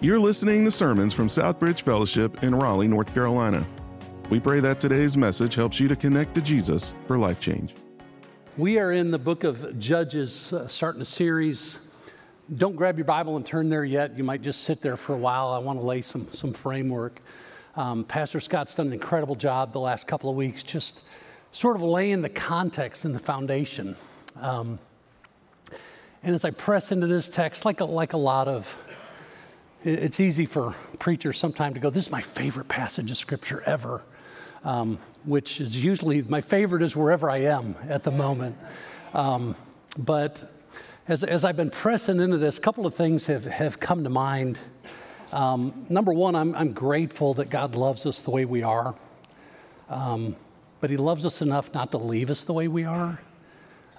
You're listening to sermons from Southbridge Fellowship in Raleigh, North Carolina. We pray that today's message helps you to connect to Jesus for life change. We are in the book of Judges, uh, starting a series. Don't grab your Bible and turn there yet. You might just sit there for a while. I want to lay some, some framework. Um, Pastor Scott's done an incredible job the last couple of weeks, just sort of laying the context and the foundation. Um, and as I press into this text, like a, like a lot of, it's easy for preachers sometimes to go, This is my favorite passage of scripture ever, um, which is usually my favorite is wherever I am at the moment. Um, but as, as I've been pressing into this, a couple of things have, have come to mind. Um, number one, I'm, I'm grateful that God loves us the way we are, um, but He loves us enough not to leave us the way we are.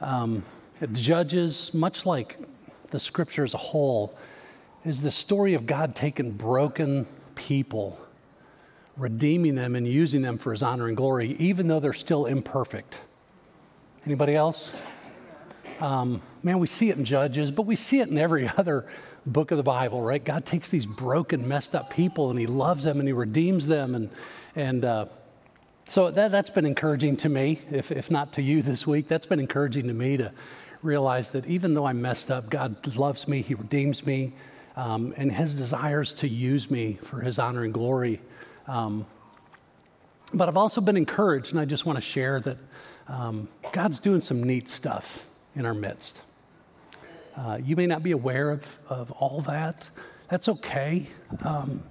Um, Judges, much like the scripture as a whole, is the story of God taking broken people, redeeming them, and using them for his honor and glory, even though they're still imperfect. Anybody else? Um, man, we see it in Judges, but we see it in every other book of the Bible, right? God takes these broken, messed up people and he loves them and he redeems them. And, and uh, so that, that's been encouraging to me, if, if not to you this week. That's been encouraging to me to realize that even though I'm messed up, God loves me, He redeems me, um, and His desires to use me for His honor and glory. Um, but I've also been encouraged, and I just want to share that um, God's doing some neat stuff in our midst. Uh, you may not be aware of, of all that. That's okay. Um,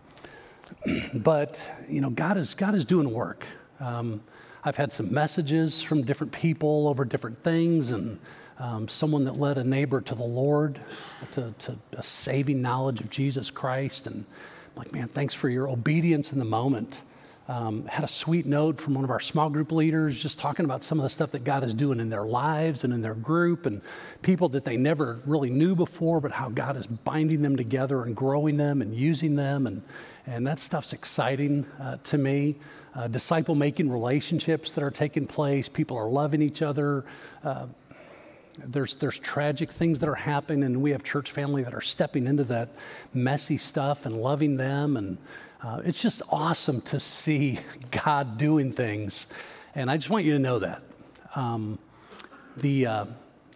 but, you know, God is, God is doing work. Um, I've had some messages from different people over different things, and um, someone that led a neighbor to the Lord, to, to, a saving knowledge of Jesus Christ. And I'm like, man, thanks for your obedience in the moment. Um, had a sweet note from one of our small group leaders just talking about some of the stuff that God is doing in their lives and in their group and people that they never really knew before, but how God is binding them together and growing them and using them. And, and that stuff's exciting uh, to me. Uh, disciple making relationships that are taking place, people are loving each other. Uh, there's, there's tragic things that are happening, and we have church family that are stepping into that messy stuff and loving them. And uh, it's just awesome to see God doing things. And I just want you to know that. Um, the, uh,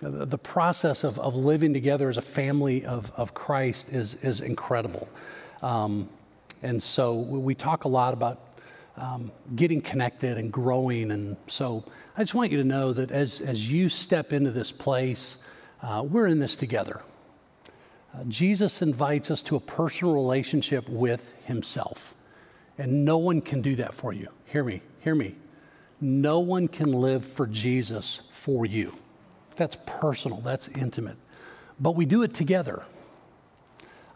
the process of, of living together as a family of, of Christ is, is incredible. Um, and so we talk a lot about um, getting connected and growing. And so I just want you to know that as, as you step into this place, uh, we're in this together. Uh, Jesus invites us to a personal relationship with Himself. And no one can do that for you. Hear me, hear me. No one can live for Jesus for you. That's personal, that's intimate. But we do it together.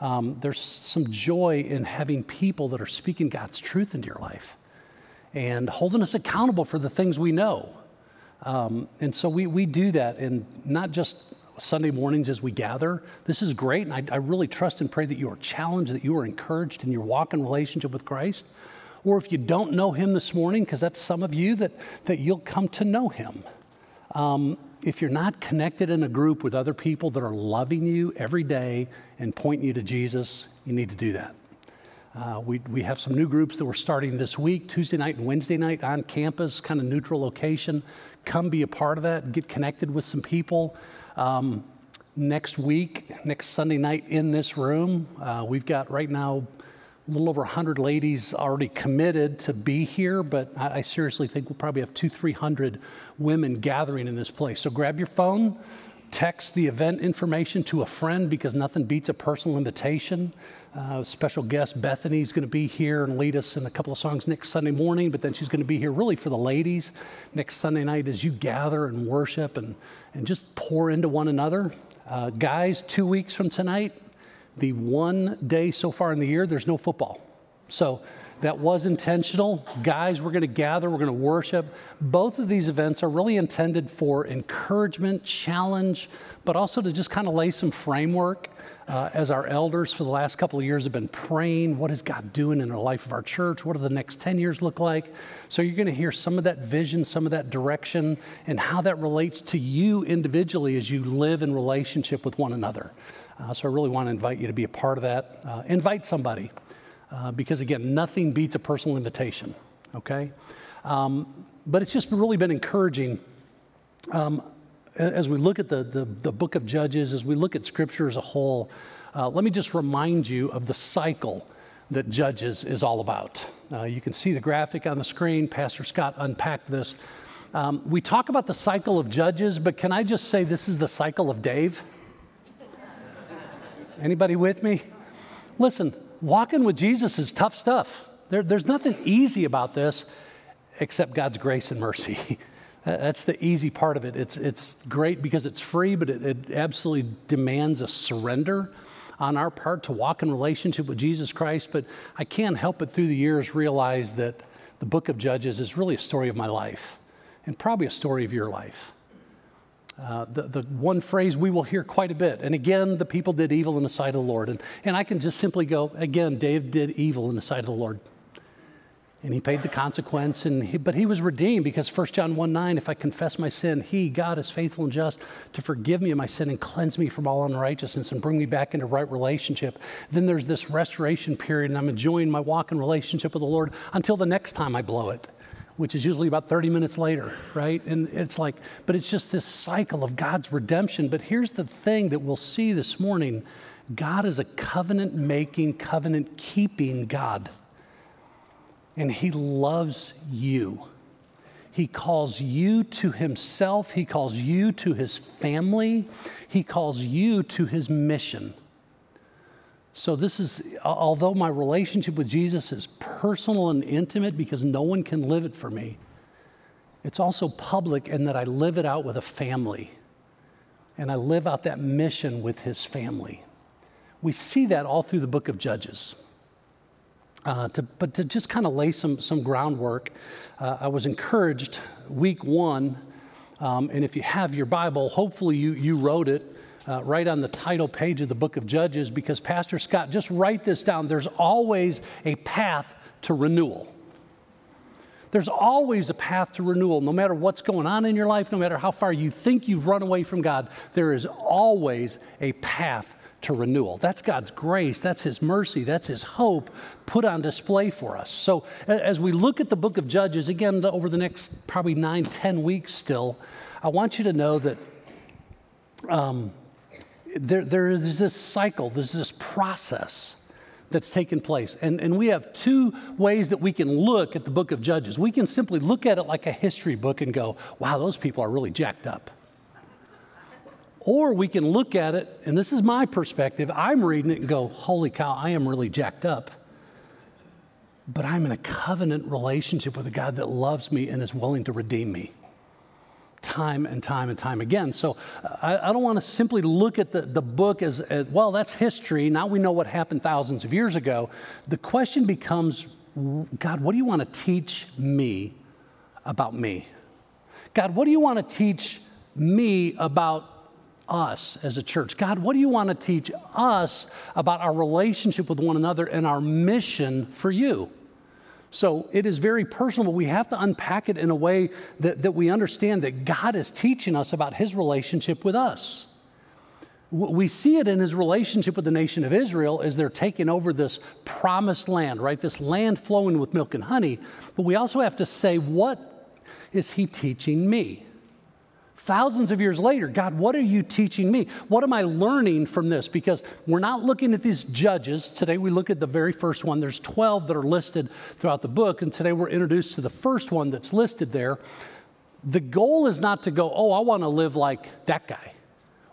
Um, there's some joy in having people that are speaking God's truth into your life and holding us accountable for the things we know. Um, and so we, we do that, and not just Sunday mornings as we gather. This is great, and I, I really trust and pray that you are challenged, that you are encouraged in your walk in relationship with Christ. Or if you don't know Him this morning, because that's some of you, that, that you'll come to know Him. Um, if you're not connected in a group with other people that are loving you every day and pointing you to Jesus, you need to do that. Uh, we, we have some new groups that we're starting this week, Tuesday night and Wednesday night on campus, kind of neutral location. Come be a part of that, get connected with some people. Um, next week, next Sunday night in this room, uh, we've got right now a little over 100 ladies already committed to be here, but I, I seriously think we'll probably have two, 300 women gathering in this place. So grab your phone, text the event information to a friend because nothing beats a personal invitation. Uh, special guest Bethany is going to be here and lead us in a couple of songs next Sunday morning, but then she's going to be here really for the ladies next Sunday night as you gather and worship and, and just pour into one another. Uh, guys, two weeks from tonight, the one day so far in the year, there's no football. So that was intentional. Guys, we're going to gather, we're going to worship. Both of these events are really intended for encouragement, challenge, but also to just kind of lay some framework. Uh, as our elders for the last couple of years have been praying, what is God doing in the life of our church? What do the next 10 years look like? So you're going to hear some of that vision, some of that direction, and how that relates to you individually as you live in relationship with one another. Uh, so I really want to invite you to be a part of that. Uh, invite somebody, uh, because again, nothing beats a personal invitation, okay? Um, but it's just really been encouraging um, as we look at the, the, the, book of Judges, as we look at scripture as a whole. Uh, let me just remind you of the cycle that Judges is all about. Uh, you can see the graphic on the screen. Pastor Scott unpacked this. Um, we talk about the cycle of Judges, but can I just say this is the cycle of Dave? Anybody with me? Listen, walking with Jesus is tough stuff. There, there's nothing easy about this except God's grace and mercy. That's the easy part of it. It's, it's great because it's free, but it, it absolutely demands a surrender on our part to walk in relationship with Jesus Christ. But I can't help but through the years realize that the book of Judges is really a story of my life and probably a story of your life. Uh, the, the one phrase we will hear quite a bit. And again, the people did evil in the sight of the Lord. And, and I can just simply go, again, Dave did evil in the sight of the Lord and he paid the consequence and he, but he was redeemed because 1 john 1 9 if i confess my sin he god is faithful and just to forgive me of my sin and cleanse me from all unrighteousness and bring me back into right relationship then there's this restoration period and i'm enjoying my walk in relationship with the lord until the next time i blow it which is usually about 30 minutes later right? And it's like but it's just this cycle of god's redemption. But here's the thing that we'll see this morning. God is a covenant making covenant keeping god. And He loves you. He calls you to Himself, He calls you to His family, He calls you to His mission. So, this is, although my relationship with Jesus is personal and intimate because no one can live it for me, it's also public in that I live it out with a family. And I live out that mission with his family. We see that all through the book of Judges. Uh, to, but to just kind of lay some, some groundwork, uh, I was encouraged week one, um, and if you have your Bible, hopefully you, you wrote it uh, right on the title page of the book of Judges because Pastor Scott, just write this down. There's always a path to renewal. There's always a path to renewal. No matter what's going on in your life, no matter how far you think you've run away from God, there is always a path to renewal. That's God's grace, that's His mercy, that's His hope put on display for us. So, as we look at the book of Judges, again, over the next probably nine, ten weeks still, I want you to know that um, there, there is this cycle, there's this process that's taken place. And, and we have two ways that we can look at the book of Judges. We can simply look at it like a history book and go, wow, those people are really jacked up. Or we can look at it, and this is my perspective. I'm reading it and go, holy cow, I am really jacked up. But I'm in a covenant relationship with a God that loves me and is willing to redeem me time and time and time again. So uh, I, I don't want to simply look at the, the book as, as, well, that's history. Now we know what happened thousands of years ago. The question becomes God, what do you want to teach me about me? God, what do you want to teach me about us as a church? God, what do you want to teach us about our relationship with one another and our mission for you? So it is very personal, but we have to unpack it in a way that, that we understand that God is teaching us about his relationship with us. We see it in his relationship with the nation of Israel as they're taking over this promised land, right? This land flowing with milk and honey. But we also have to say, what is he teaching me? Thousands of years later, God, what are you teaching me? What am I learning from this? Because we're not looking at these judges. Today we look at the very first one. There's 12 that are listed throughout the book, and today we're introduced to the first one that's listed there. The goal is not to go, oh, I want to live like that guy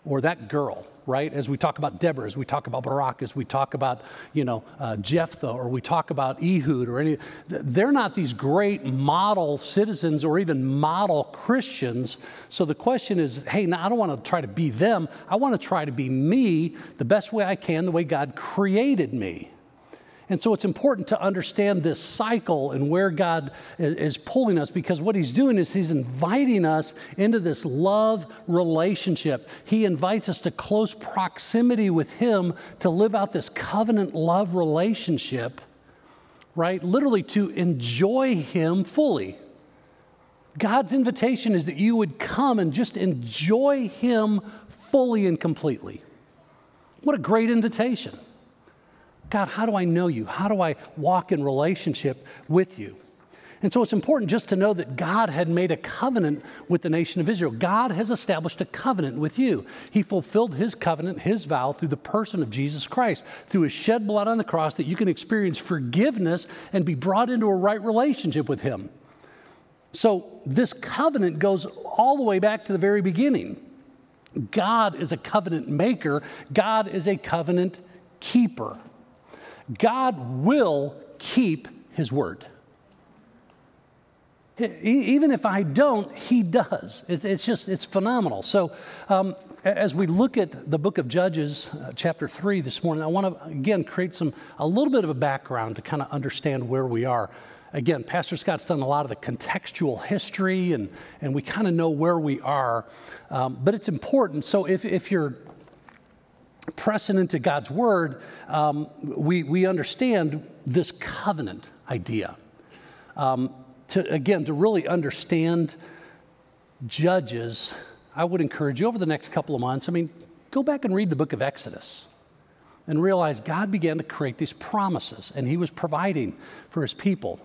or that girl right? As we talk about Deborah, as we talk about Barak, as we talk about, you know, uh, Jephthah, or we talk about Ehud, or any, they're not these great model citizens or even model Christians. So the question is, hey, now I don't want to try to be them. I want to try to be me the best way I can, the way God created me. And so it's important to understand this cycle and where God is pulling us because what He's doing is He's inviting us into this love relationship. He invites us to close proximity with Him to live out this covenant love relationship, right? Literally to enjoy Him fully. God's invitation is that you would come and just enjoy Him fully and completely. What a great invitation. God, how do I know you? How do I walk in relationship with you? And so it's important just to know that God had made a covenant with the nation of Israel. God has established a covenant with you. He fulfilled his covenant, his vow, through the person of Jesus Christ, through his shed blood on the cross, that you can experience forgiveness and be brought into a right relationship with him. So this covenant goes all the way back to the very beginning. God is a covenant maker, God is a covenant keeper. God will keep his word. Even if I don't, he does. It's just, it's phenomenal. So, um, as we look at the book of Judges, uh, chapter 3 this morning, I want to again create some, a little bit of a background to kind of understand where we are. Again, Pastor Scott's done a lot of the contextual history, and, and we kind of know where we are. Um, but it's important. So, if, if you're pressing into God's word, um, we, we understand this covenant idea. Um, to, again, to really understand Judges, I would encourage you over the next couple of months, I mean, go back and read the book of Exodus and realize God began to create these promises and He was providing for His people.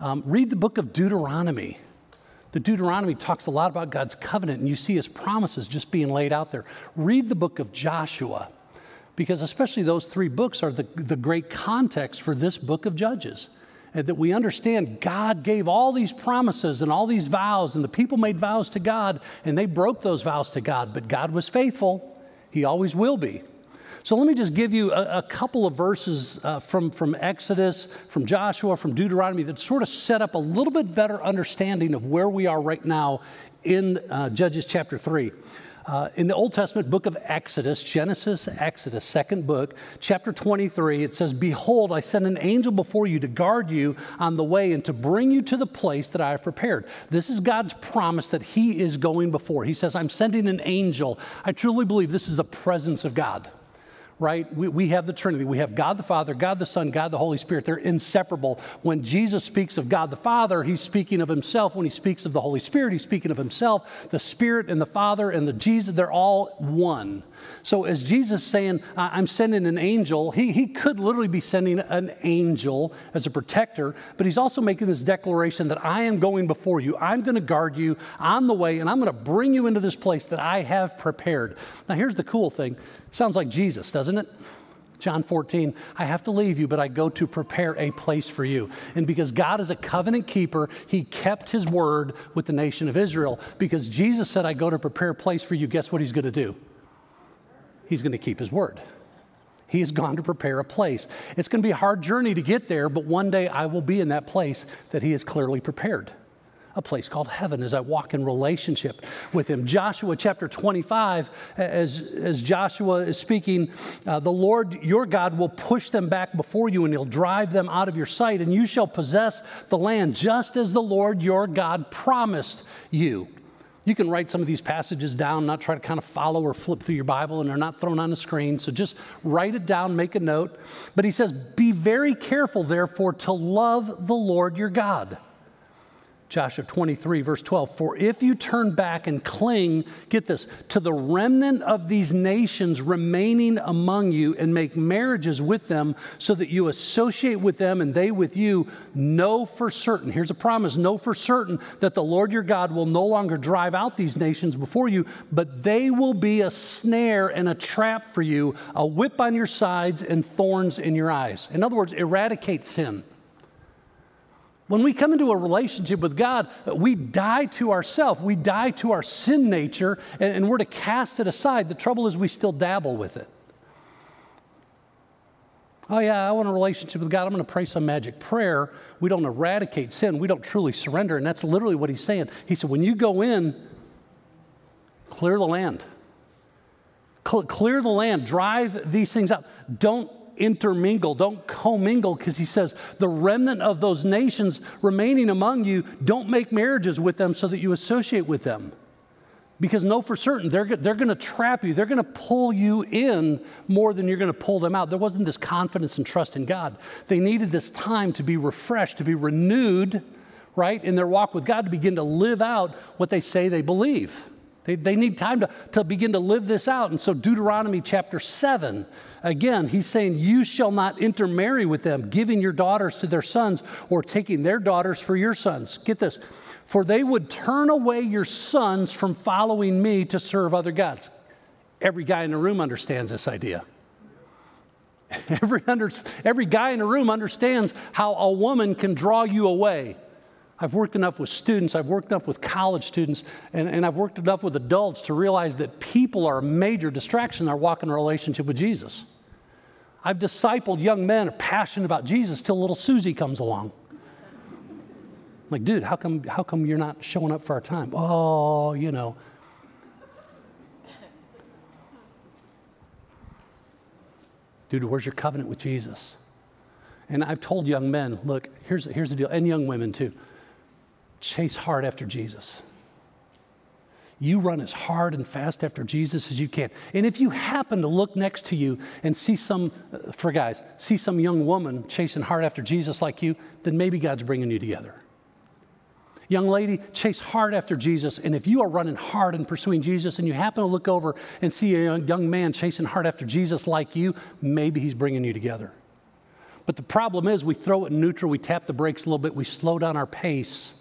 Um, read the book of Deuteronomy. The Deuteronomy talks a lot about God's covenant, and you see His promises just being laid out there. Read the book of Joshua, because especially those three books are the, the great context for this book of Judges And that we understand God gave all these promises and all these vows, and the people made vows to God, and they broke those vows to God, but God was faithful. He always will be. So let me just give you a, a couple of verses uh, from, from Exodus, from Joshua, from Deuteronomy that sort of set up a little bit better understanding of where we are right now in uh, Judges chapter 3. Uh, in the Old Testament book of Exodus, Genesis, Exodus, second book, chapter 23, it says, Behold, I send an angel before you to guard you on the way and to bring you to the place that I have prepared. This is God's promise that He is going before. He says, I'm sending an angel. I truly believe this is the presence of God right? We, we have the Trinity. We have God the Father, God the Son, God the Holy Spirit. They're inseparable. When Jesus speaks of God the Father, he's speaking of himself. When he speaks of the Holy Spirit, he's speaking of himself. The Spirit and the Father and the Jesus, they're all one. So as Jesus saying, I'm sending an angel, he, he could literally be sending an angel as a protector, but he's also making this declaration that I am going before you. I'm going to guard you on the way, and I'm going to bring you into this place that I have prepared. Now, here's the cool thing. Sounds like Jesus, doesn't it? John 14, I have to leave you, but I go to prepare a place for you. And because God is a covenant keeper, he kept his word with the nation of Israel. Because Jesus said, I go to prepare a place for you, guess what he's going to do? he's going to keep his word. He has gone to prepare a place. It's going to be a hard journey to get there, but one day I will be in that place that he has clearly prepared a place called heaven as I walk in relationship with him. Joshua chapter 25, as, as Joshua is speaking, uh, the Lord your God will push them back before you and he'll drive them out of your sight, and you shall possess the land just as the Lord your God promised you. You can write some of these passages down, not try to kind of follow or flip through your Bible, and they're not thrown on the screen. So just write it down, make a note. But he says, Be very careful, therefore, to love the Lord your God. Joshua 23, verse 12. For if you turn back and cling, get this, to the remnant of these nations remaining among you and make marriages with them so that you associate with them and they with you, know for certain, here's a promise, know for certain that the Lord your God will no longer drive out these nations before you, but they will be a snare and a trap for you, a whip on your sides and thorns in your eyes. In other words, eradicate sin. When we come into a relationship with God, we die to ourselves. We die to our sin nature, and, and, we're to cast it aside. The trouble is, we still dabble with it. Oh, yeah, I want a relationship with God. I'm going to pray some magic prayer. We don't eradicate sin. We don't truly surrender. And that's literally what he's saying. He said, when you go in, clear the land. Clear the land. Drive these things out. Don't intermingle, don't commingle, because he says, the remnant of those nations remaining among you, don't make marriages with them so that you associate with them. Because know for certain, they're, they're going to trap you. They're going to pull you in more than you're going to pull them out. There wasn't this confidence and trust in God. They needed this time to be refreshed, to be renewed, right, in their walk with God, to begin to live out what they say they believe. They, they need time to, to begin to live this out. And so, Deuteronomy chapter 7, again, he's saying, You shall not intermarry with them, giving your daughters to their sons or taking their daughters for your sons. Get this. For they would turn away your sons from following me to serve other gods. Every guy in the room understands this idea. Every, under, every guy in the room understands how a woman can draw you away I've worked enough with students, I've worked enough with college students, and, and I've worked enough with adults to realize that people are a major distraction in our walk in a relationship with Jesus. I've discipled young men are passionate about Jesus till little Susie comes along. I'm like, dude, how come, how come you're not showing up for our time? Oh, you know. Dude, where's your covenant with Jesus? And I've told young men, look, here's, here's the deal, and young women too chase hard after Jesus. You run as hard and fast after Jesus as you can. And if you happen to look next to you and see some, uh, for guys, see some young woman chasing hard after Jesus like you, then maybe God's bringing you together. Young lady, chase hard after Jesus. And if you are running hard and pursuing Jesus and you happen to look over and see a young man chasing hard after Jesus like you, maybe he's bringing you together. But the problem is, we throw it in neutral, we tap the brakes a little bit, we slow down our pace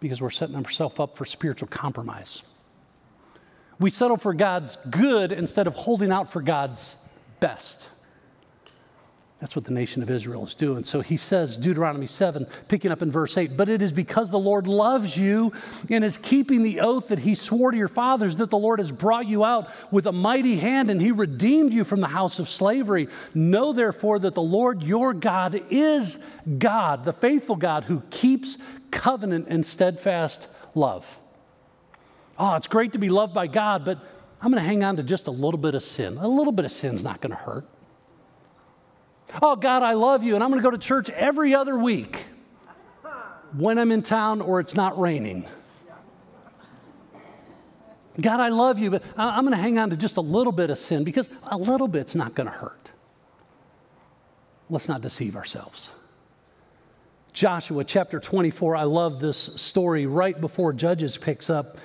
because we're setting ourselves up for spiritual compromise. We settle for God's good instead of holding out for God's best. That's what the nation of Israel is doing. So he says, Deuteronomy 7, picking up in verse 8, but it is because the Lord loves you and is keeping the oath that he swore to your fathers that the Lord has brought you out with a mighty hand and he redeemed you from the house of slavery. Know therefore that the Lord your God is God, the faithful God who keeps covenant and steadfast love. Oh, it's great to be loved by God, but I'm going to hang on to just a little bit of sin. A little bit of sin's not going to hurt. Oh, God, I love you, and I'm going to go to church every other week when I'm in town or it's not raining. God, I love you, but I'm going to hang on to just a little bit of sin because a little bit's not going to hurt. Let's not deceive ourselves. Joshua chapter 24, I love this story right before Judges picks up.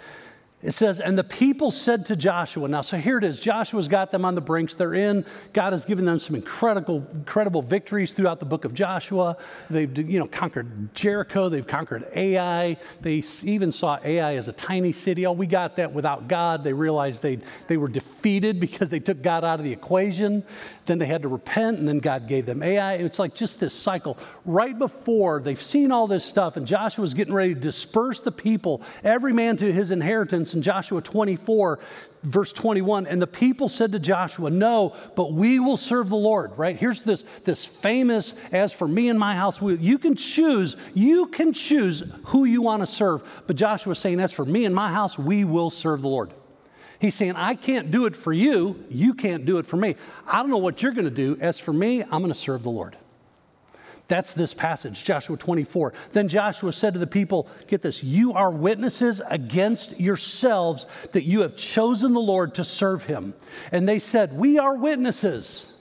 It says, and the people said to Joshua, now, so here it is. Joshua's got them on the brinks. They're in. God has given them some incredible, incredible victories throughout the book of Joshua. They've, you know, conquered Jericho. They've conquered Ai. They even saw Ai as a tiny city. Oh, we got that without God. They realized they, they were defeated because they took God out of the equation. Then they had to repent, and then God gave them Ai. It's like just this cycle. Right before they've seen all this stuff, and Joshua's getting ready to disperse the people, every man to his inheritance in Joshua 24, verse 21. And the people said to Joshua, No, but we will serve the Lord, right? Here's this, this famous, as for me and my house, we, you can choose, you can choose who you want to serve. But Joshua's saying, As for me and my house, we will serve the Lord. He's saying, I can't do it for you. You can't do it for me. I don't know what you're going to do. As for me, I'm going to serve the Lord. That's this passage, Joshua 24. Then Joshua said to the people, Get this, you are witnesses against yourselves that you have chosen the Lord to serve him. And they said, We are witnesses.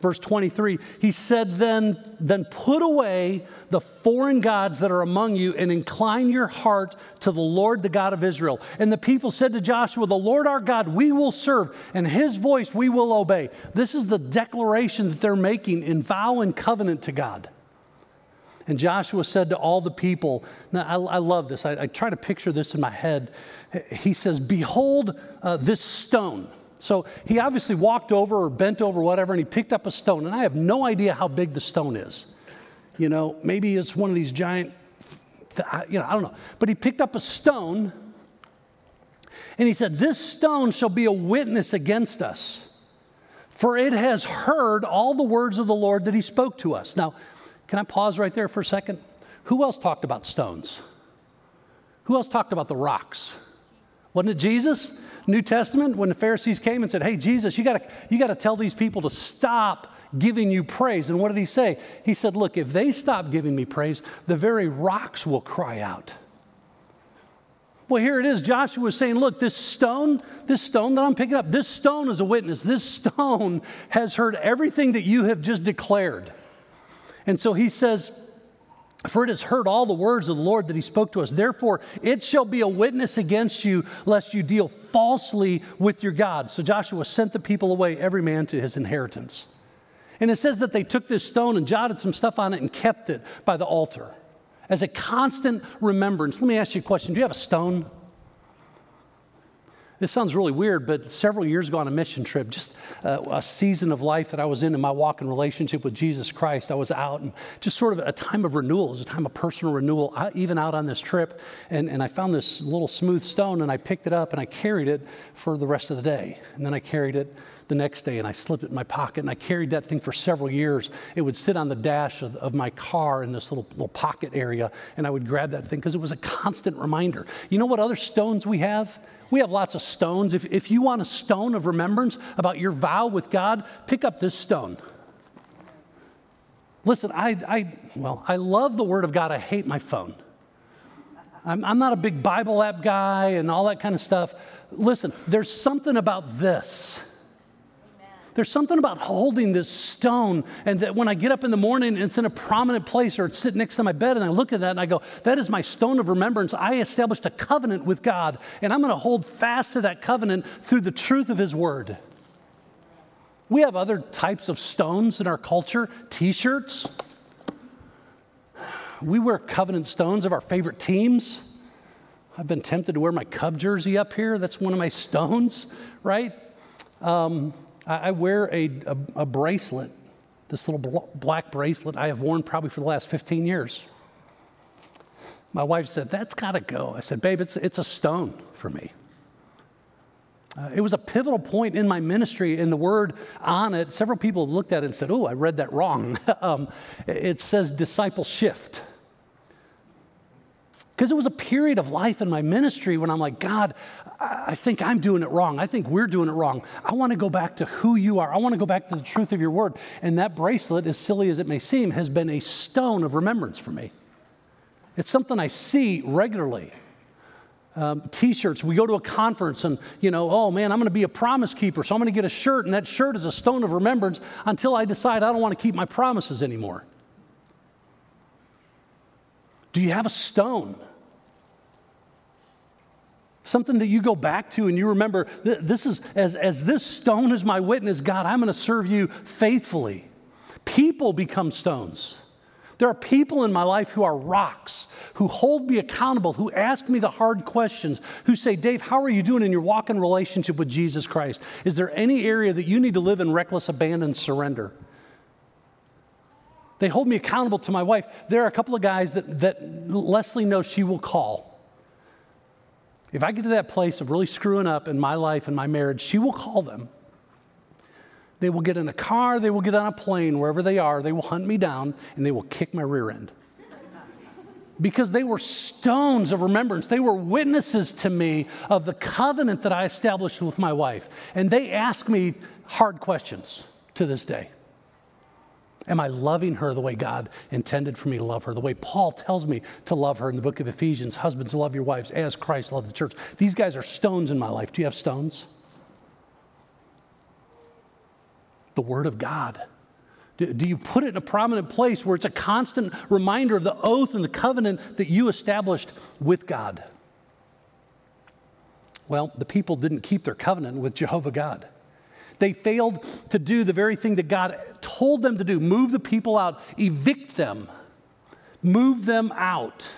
Verse 23, he said, then, then put away the foreign gods that are among you and incline your heart to the Lord, the God of Israel. And the people said to Joshua, The Lord our God we will serve, and his voice we will obey. This is the declaration that they're making in vow and covenant to God. And Joshua said to all the people, now I, I love this, I, I, try to picture this in my head. He says, Behold uh, this stone. So he obviously walked over or bent over, whatever, and he picked up a stone. And I have no idea how big the stone is. You know, maybe it's one of these giant, you know, I don't know. But he picked up a stone and he said, This stone shall be a witness against us, for it has heard all the words of the Lord that he spoke to us. Now, can I pause right there for a second? Who else talked about stones? Who else talked about the rocks? Wasn't it Jesus? New Testament, when the Pharisees came and said, Hey, Jesus, you gotta, you gotta tell these people to stop giving you praise. And what did he say? He said, Look, if they stop giving me praise, the very rocks will cry out. Well, here it is. Joshua was saying, Look, this stone, this stone that I'm picking up, this stone is a witness. This stone has heard everything that you have just declared. And so he says, For it has heard all the words of the Lord that he spoke to us. Therefore, it shall be a witness against you, lest you deal falsely with your God. So Joshua sent the people away, every man to his inheritance. And it says that they took this stone and jotted some stuff on it and kept it by the altar as a constant remembrance. Let me ask you a question Do you have a stone? This sounds really weird, but several years ago on a mission trip, just uh, a season of life that I was in in my walk and relationship with Jesus Christ, I was out and just sort of a time of renewal, it was a time of personal renewal, I, even out on this trip. And, and I found this little smooth stone and I picked it up and I carried it for the rest of the day. And then I carried it the next day and I slipped it in my pocket and I carried that thing for several years. It would sit on the dash of, of my car in this little, little pocket area and I would grab that thing because it was a constant reminder. You know what other stones we have? We have lots of stones. If, if you want a stone of remembrance about your vow with God, pick up this stone. Listen, I, I, well, I love the Word of God. I hate my phone. I'm, I'm not a big Bible app guy and all that kind of stuff. Listen, there's something about this there's something about holding this stone, and that when I get up in the morning, it's in a prominent place or it's sitting next to my bed, and I look at that and I go, That is my stone of remembrance. I established a covenant with God, and I'm going to hold fast to that covenant through the truth of His word. We have other types of stones in our culture, t shirts. We wear covenant stones of our favorite teams. I've been tempted to wear my Cub jersey up here. That's one of my stones, right? Um, I wear a, a, a bracelet, this little black bracelet I have worn probably for the last 15 years. My wife said, That's got to go. I said, Babe, it's, it's a stone for me. Uh, it was a pivotal point in my ministry, and the word on it, several people looked at it and said, Oh, I read that wrong. um, it says disciple shift. Because it was a period of life in my ministry when I'm like, God, I think I'm doing it wrong. I think we're doing it wrong. I want to go back to who you are. I want to go back to the truth of your word. And that bracelet, as silly as it may seem, has been a stone of remembrance for me. It's something I see regularly. Um, t-shirts we go to a conference and you know oh man i'm going to be a promise keeper so i'm going to get a shirt and that shirt is a stone of remembrance until i decide i don't want to keep my promises anymore do you have a stone Something that you go back to and you remember, this is, as, as this stone is my witness, God, I'm going to serve you faithfully. People become stones. There are people in my life who are rocks, who hold me accountable, who ask me the hard questions, who say, Dave, how are you doing in your walk in relationship with Jesus Christ? Is there any area that you need to live in reckless abandon surrender? They hold me accountable to my wife. There are a couple of guys that, that Leslie knows she will call if I get to that place of really screwing up in my life and my marriage, she will call them. They will get in a car, they will get on a plane, wherever they are, they will hunt me down, and they will kick my rear end. Because they were stones of remembrance. They were witnesses to me of the covenant that I established with my wife. And they ask me hard questions to this day. Am I loving her the way God intended for me to love her? The way Paul tells me to love her in the book of Ephesians Husbands, love your wives as Christ loved the church. These guys are stones in my life. Do you have stones? The Word of God. Do, you put it in a prominent place where it's a constant reminder of the oath and the covenant that you established with God? Well, the people didn't keep their covenant with Jehovah God. They failed to do the very thing that God told them to do move the people out, evict them, move them out.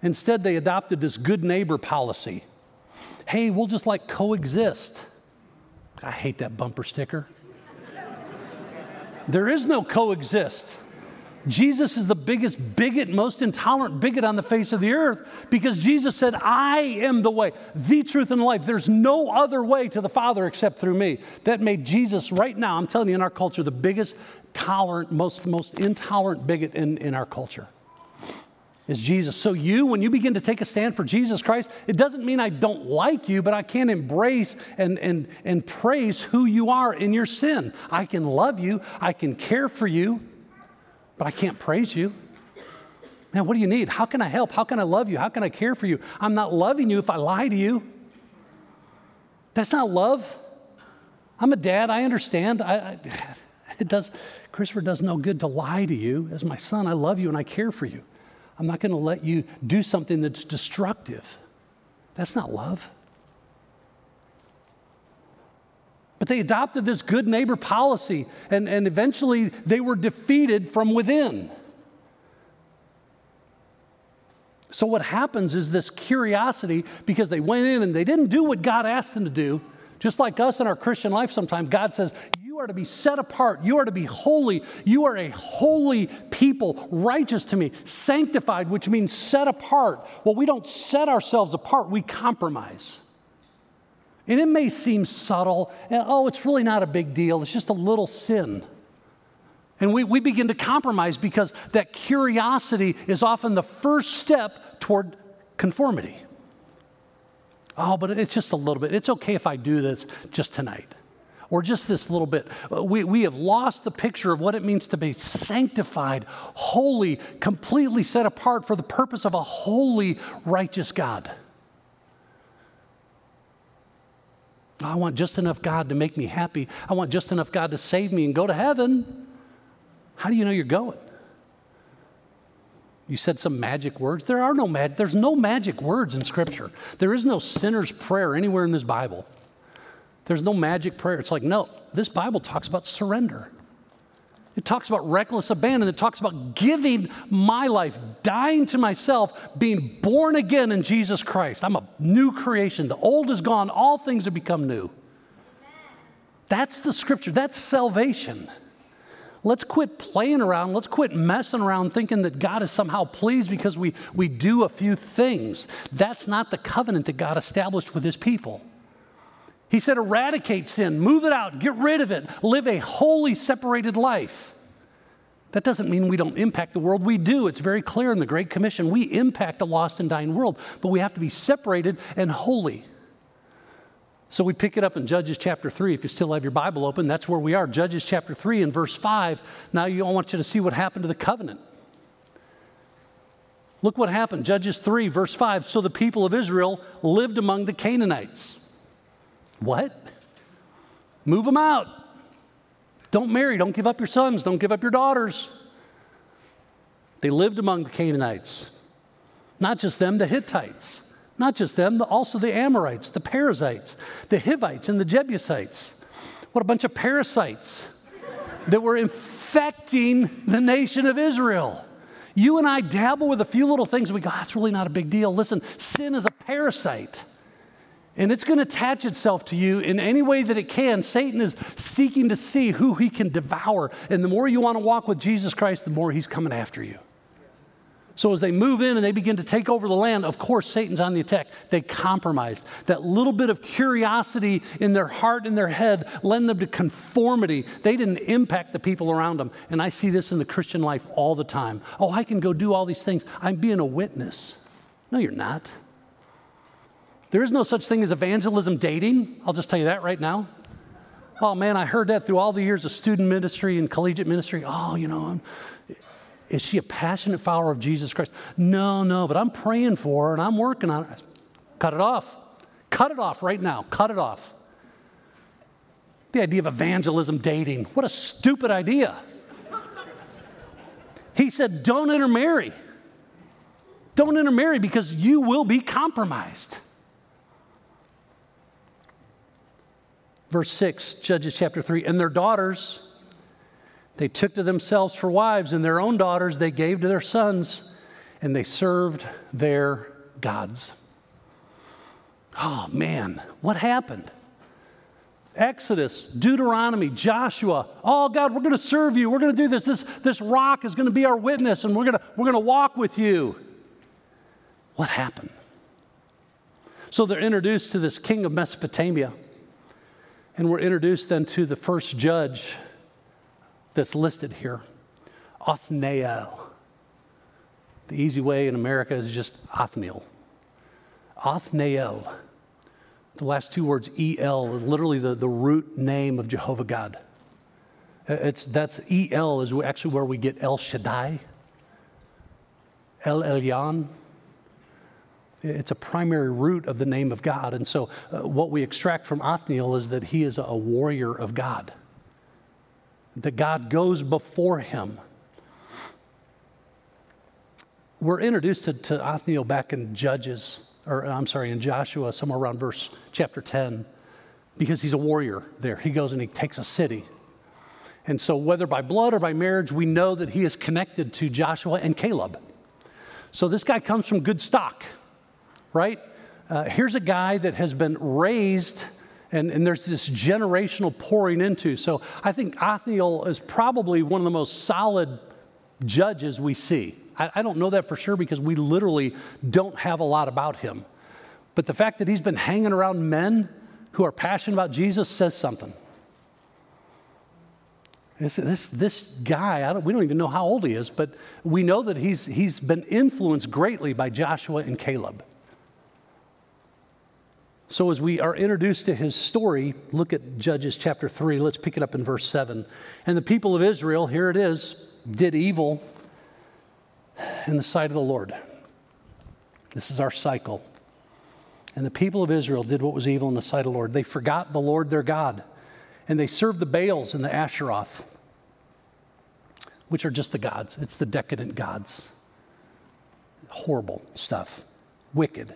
Instead, they adopted this good neighbor policy. Hey, we'll just like coexist. I hate that bumper sticker. there is no coexist. Jesus is the biggest bigot, most intolerant bigot on the face of the earth because Jesus said, I am the way, the truth, and life. There's no other way to the Father except through me. That made Jesus, right now, I'm telling you, in our culture, the biggest tolerant, most, most intolerant bigot in, in our culture is Jesus. So, you, when you begin to take a stand for Jesus Christ, it doesn't mean I don't like you, but I can't embrace and, and, and praise who you are in your sin. I can love you, I can care for you but I can't praise you. Man, what do you need? How can I help? How can I love you? How can I care for you? I'm not loving you if I lie to you. That's not love. I'm a dad. I understand. I, I, it does Christopher does no good to lie to you. As my son, I love you and I care for you. I'm not going to let you do something that's destructive. That's not love. But they adopted this good neighbor policy, and, and eventually they were defeated from within. So, what happens is this curiosity, because they went in and they didn't do what God asked them to do, just like us in our Christian life sometimes, God says, You are to be set apart. You are to be holy. You are a holy people, righteous to me, sanctified, which means set apart. Well, we don't set ourselves apart, we compromise. And it may seem subtle, and oh, it's really not a big deal, it's just a little sin. And we, we begin to compromise because that curiosity is often the first step toward conformity. Oh, but it's just a little bit. It's okay if I do this just tonight or just this little bit. Uh, we, we have lost the picture of what it means to be sanctified, holy, completely set apart for the purpose of a holy, righteous God. I want just enough God to make me happy. I want just enough God to save me and go to heaven. How do you know you're going? You said some magic words. There are no mag- there's no magic words in Scripture. There is no sinner's prayer anywhere in this Bible. There's no magic prayer. It's like, no, this Bible talks about surrender. It talks about reckless abandon. It talks about giving my life, dying to myself, being born again in Jesus Christ. I'm a new creation. The old is gone, all things have become new. That's the scripture, that's salvation. Let's quit playing around. Let's quit messing around thinking that God is somehow pleased because we, we do a few things. That's not the covenant that God established with his people. He said, eradicate sin, move it out, get rid of it, live a holy, separated life. That doesn't mean we don't impact the world. We do. It's very clear in the Great Commission. We impact a lost and dying world, but we have to be separated and holy. So we pick it up in Judges chapter 3. If you still have your Bible open, that's where we are. Judges chapter 3 and verse 5. Now I want you to see what happened to the covenant. Look what happened. Judges 3, verse 5. So the people of Israel lived among the Canaanites. What? Move them out. Don't marry. Don't give up your sons. Don't give up your daughters. They lived among the Canaanites. Not just them, the Hittites. Not just them, also the Amorites, the Perizzites, the Hivites, and the Jebusites. What a bunch of parasites that were infecting the nation of Israel. You and I dabble with a few little things. We go, that's really not a big deal. Listen, sin is a parasite. And it's going to attach itself to you in any way that it can. Satan is seeking to see who he can devour. And the more you want to walk with Jesus Christ, the more he's coming after you. So as they move in and they begin to take over the land, of course, Satan's on the attack. They compromised. That little bit of curiosity in their heart and their head led them to conformity. They didn't impact the people around them. And I see this in the Christian life all the time. Oh, I can go do all these things. I'm being a witness. No, you're not. There is no such thing as evangelism dating. I'll just tell you that right now. Oh man, I heard that through all the years of student ministry and collegiate ministry. Oh, you know, is she a passionate follower of Jesus Christ? No, no, but I'm praying for her and I'm working on it. Cut it off. Cut it off right now. Cut it off. The idea of evangelism dating. What a stupid idea. He said, Don't intermarry. Don't intermarry because you will be compromised. Verse 6, Judges chapter 3, and their daughters they took to themselves for wives, and their own daughters they gave to their sons, and they served their gods. Oh man, what happened? Exodus, Deuteronomy, Joshua. Oh God, we're going to serve you. We're going to do this. This, this rock is going to be our witness, and we're going to, we're going to walk with you. What happened? So they're introduced to this king of Mesopotamia, and we're introduced then to the first judge that's listed here Othniel. The easy way in America is just Othniel. Othniel. The last two words, El, is literally the, the root name of Jehovah God. Uh, it's, that's El is actually where we get El Shaddai, El Elyon. It's a primary root of the name of God. And so, uh, what we extract from Othniel is that he is a warrior of God that God goes before him. We're introduced to, to Othniel back in Judges, or I'm sorry, in Joshua, somewhere around verse chapter 10, because he's a warrior there. He goes and he takes a city. And so, whether by blood or by marriage, we know that he is connected to Joshua and Caleb. So, this guy comes from good stock, right? Uh, here's a guy that has been raised, and, and there's this generational pouring into. So, I think Othniel is probably one of the most solid judges we see. I, I don't know that for sure because we literally don't have a lot about him. But the fact that he's been hanging around men who are passionate about Jesus says something. This, this, this guy, don't, we don't even know how old he is, but we know that he's, he's been influenced greatly by Joshua and Caleb. So, as we are introduced to his story, look at Judges chapter 3. Let's pick it up in verse 7. And the people of Israel, here it is, did evil in the sight of the Lord. This is our cycle. And the people of Israel did what was evil in the sight of the Lord. They forgot the Lord their God and they served the Baals and the Asheroth, which are just the gods. It's the decadent gods. Horrible stuff, wicked.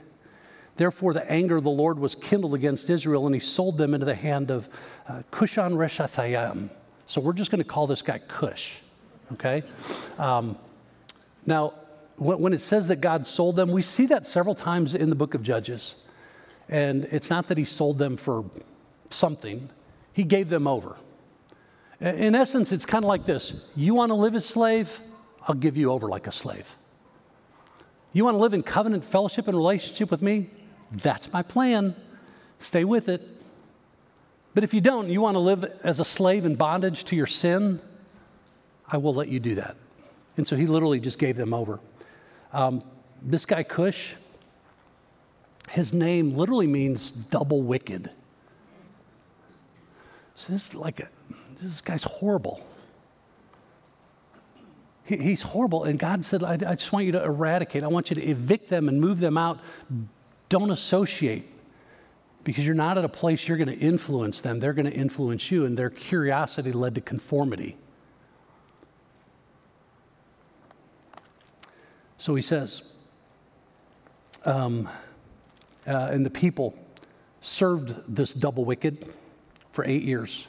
Therefore, the anger of the Lord was kindled against Israel, and he sold them into the hand of uh, Cushan Rishathaim. So we're just going to call this guy Cush, okay? Um, now, when, when it says that God sold them, we see that several times in the book of Judges. And it's not that he sold them for something, he gave them over. In essence, it's kind of like this You want to live as slave? I'll give you over like a slave. You want to live in covenant fellowship and relationship with me? That's my plan. Stay with it. But if you don't, you want to live as a slave in bondage to your sin, I will let you do that. And so he literally just gave them over. Um, this guy, Cush, his name literally means double wicked. So this is like a, this guy's horrible. He, he's horrible. And God said, I, I just want you to eradicate. I want you to evict them and move them out. Don't associate because you're not at a place you're going to influence them. They're going to influence you, and their curiosity led to conformity. So he says, um, uh, and the people served this double wicked for eight years.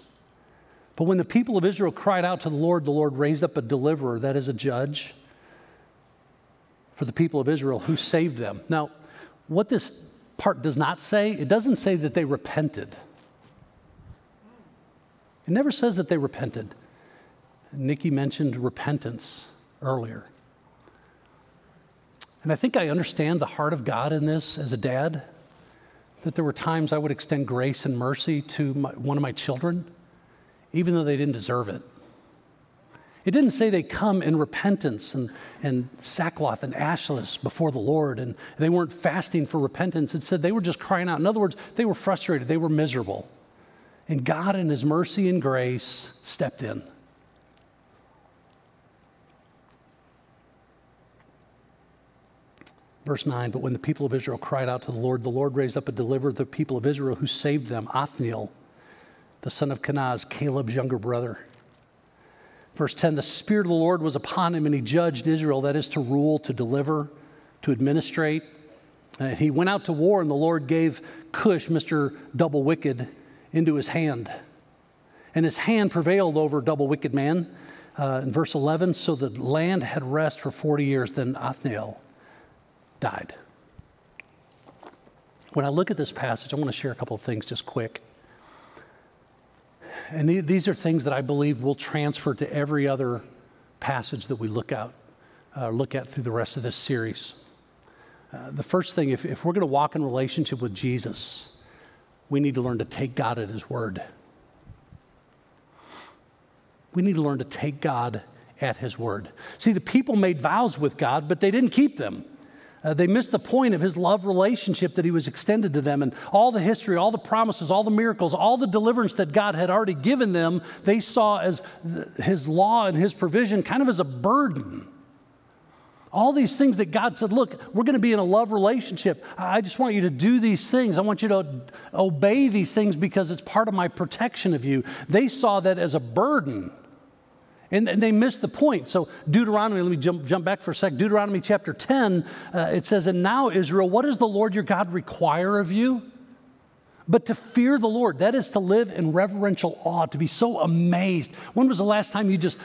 But when the people of Israel cried out to the Lord, the Lord raised up a deliverer, that is a judge, for the people of Israel who saved them. Now, what this part does not say, it doesn't say that they repented. It never says that they repented. Nikki mentioned repentance earlier. And I think I understand the heart of God in this as a dad that there were times I would extend grace and mercy to my, one of my children, even though they didn't deserve it. It didn't say they come in repentance and, and sackcloth and ashes before the Lord, and they weren't fasting for repentance. It said they were just crying out. In other words, they were frustrated, they were miserable. And God, in His mercy and grace, stepped in. Verse 9, but when the people of Israel cried out to the Lord, the Lord raised up a deliverer, the people of Israel, who saved them, Othniel, the son of Kenaz, Caleb's younger brother. Verse 10, the Spirit of the Lord was upon him, and he judged Israel, that is, to rule, to deliver, to administrate. He went out to war, and the Lord gave Cush, Mr. Double Wicked, into his hand. And his hand prevailed over Double Wicked man. Uh, in verse 11, so the land had rest for 40 years. Then Othniel died. When I look at this passage, I want to share a couple of things just quick. And these are things that I believe will transfer to every other passage that we look out, uh, look at through the rest of this series. Uh, the first thing, if, if we're going to walk in relationship with Jesus, we need to learn to take God at His word. We need to learn to take God at His word. See, the people made vows with God, but they didn't keep them. Uh, they missed the point of his love relationship that he was extended to them. And all the history, all the promises, all the miracles, all the deliverance that God had already given them, they saw as his law and his provision kind of as a burden. All these things that God said, look, we're going to be in a love relationship. I just want you to do these things. I want you to obey these things because it's part of my protection of you. They saw that as a burden And, and, they miss the point. So, Deuteronomy, let me jump, jump back for a sec. Deuteronomy chapter 10, uh, it says, And now, Israel, what does the Lord your God require of you? But to fear the Lord, that is to live in reverential awe, to be so amazed. When was the last time you just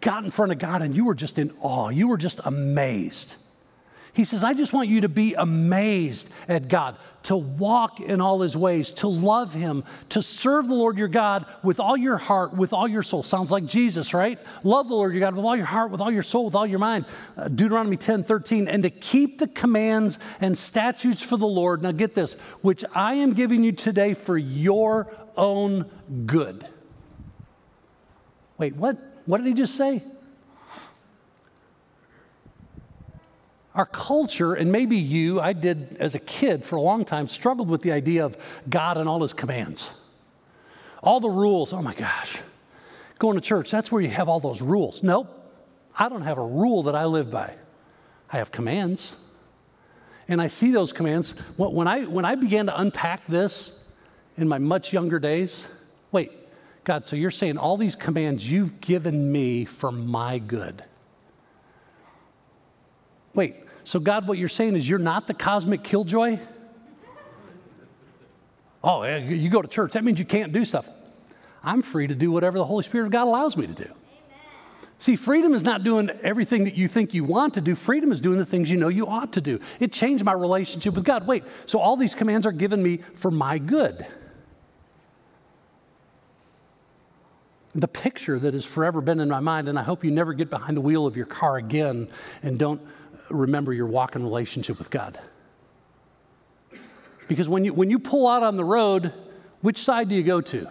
got in front of God and you were just in awe? You were just amazed. He says, I just want you to be amazed at God, to walk in all his ways, to love him, to serve the Lord your God with all your heart, with all your soul. Sounds like Jesus, right? Love the Lord your God with all your heart, with all your soul, with all your mind. Uh, Deuteronomy 10 13. And to keep the commands and statutes for the Lord. Now get this, which I am giving you today for your own good. Wait, what? What did he just say? Our culture, and maybe you, I did as a kid for a long time, struggled with the idea of God and all his commands. All the rules, oh my gosh. Going to church, that's where you have all those rules. Nope, I don't have a rule that I live by. I have commands. And I see those commands. When I, when I began to unpack this in my much younger days, wait, God, so you're saying all these commands you've given me for my good. Wait, so, God, what you're saying is you're not the cosmic killjoy? Oh, you go to church, that means you can't do stuff. I'm free to do whatever the Holy Spirit of God allows me to do. Amen. See, freedom is not doing everything that you think you want to do. Freedom is doing the things you know you ought to do. It changed my relationship with God. Wait, so all these commands are given me for my good. The picture that has forever been in my mind, and I hope you never get behind the wheel of your car again and don't remember your walk in relationship with God. Because when you, when you pull out on the road, which side do you go to?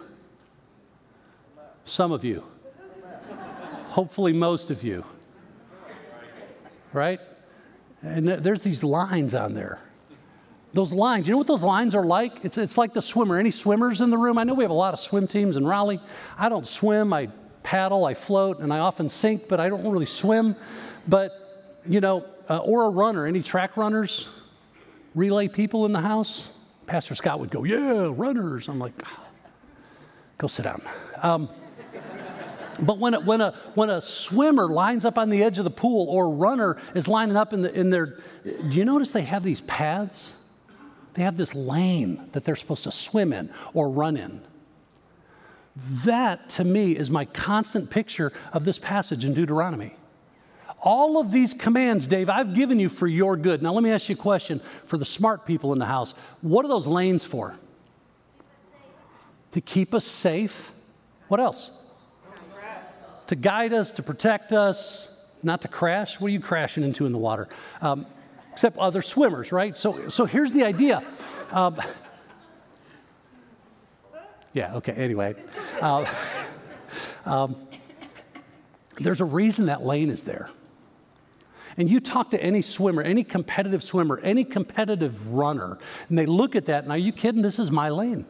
Some of you. Hopefully, most of you. Right? And there's these lines on there. Those lines, you know what those lines are like? It's, it's like the swimmer. Any swimmers in the room? I know we have a lot of swim teams in Raleigh. I don't swim, I paddle, I float, and I often sink, but I don't really swim. But, you know, uh, or a runner. Any track runners? Relay people in the house? Pastor Scott would go, Yeah, runners. I'm like, Go sit down. Um, but when a, when, a, when a swimmer lines up on the edge of the pool or a runner is lining up in, the, in their, do you notice they have these paths? They have this lane that they're supposed to swim in or run in. That, to me, is my constant picture of this passage in Deuteronomy. All of these commands, Dave, I've given you for your good. Now, let me ask you a question for the smart people in the house. What are those lanes for? To keep us safe. What else? To guide us, to protect us, not to crash. What are you crashing into in the water? Um, except other swimmers, right? So, so here's the idea. Um, yeah, okay, anyway. Uh, um, there's a reason that lane is there. And you talk to any swimmer, any competitive swimmer, any competitive runner, and they look at that, and are you kidding? This is my lane.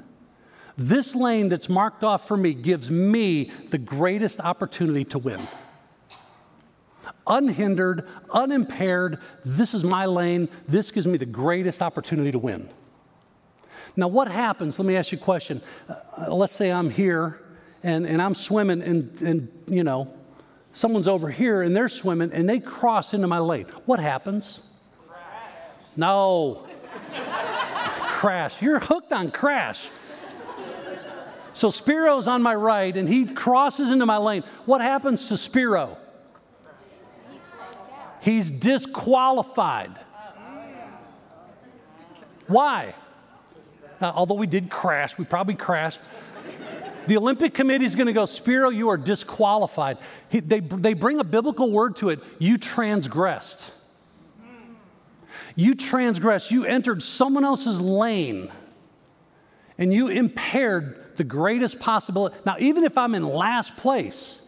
This lane that's marked off for me gives me the greatest opportunity to win. Unhindered, unimpaired, this is my lane. This gives me the greatest opportunity to win. Now, what happens? Let me ask you a question. Uh, let's say I'm here and, and I'm swimming, and, and you know, someone's over here and they're swimming and they cross into my lane. What happens? Crash. No. crash. You're hooked on crash. So Spiro's on my right and he crosses into my lane. What happens to Spiro? He's disqualified. Why? Although we did crash, we probably crashed. The Olympic Committee is going to go, Spiro, you are disqualified. He, they, they bring a biblical word to it. You transgressed. You transgressed. You entered someone else's lane and you impaired the greatest possibility. Now, even if I'm in last place,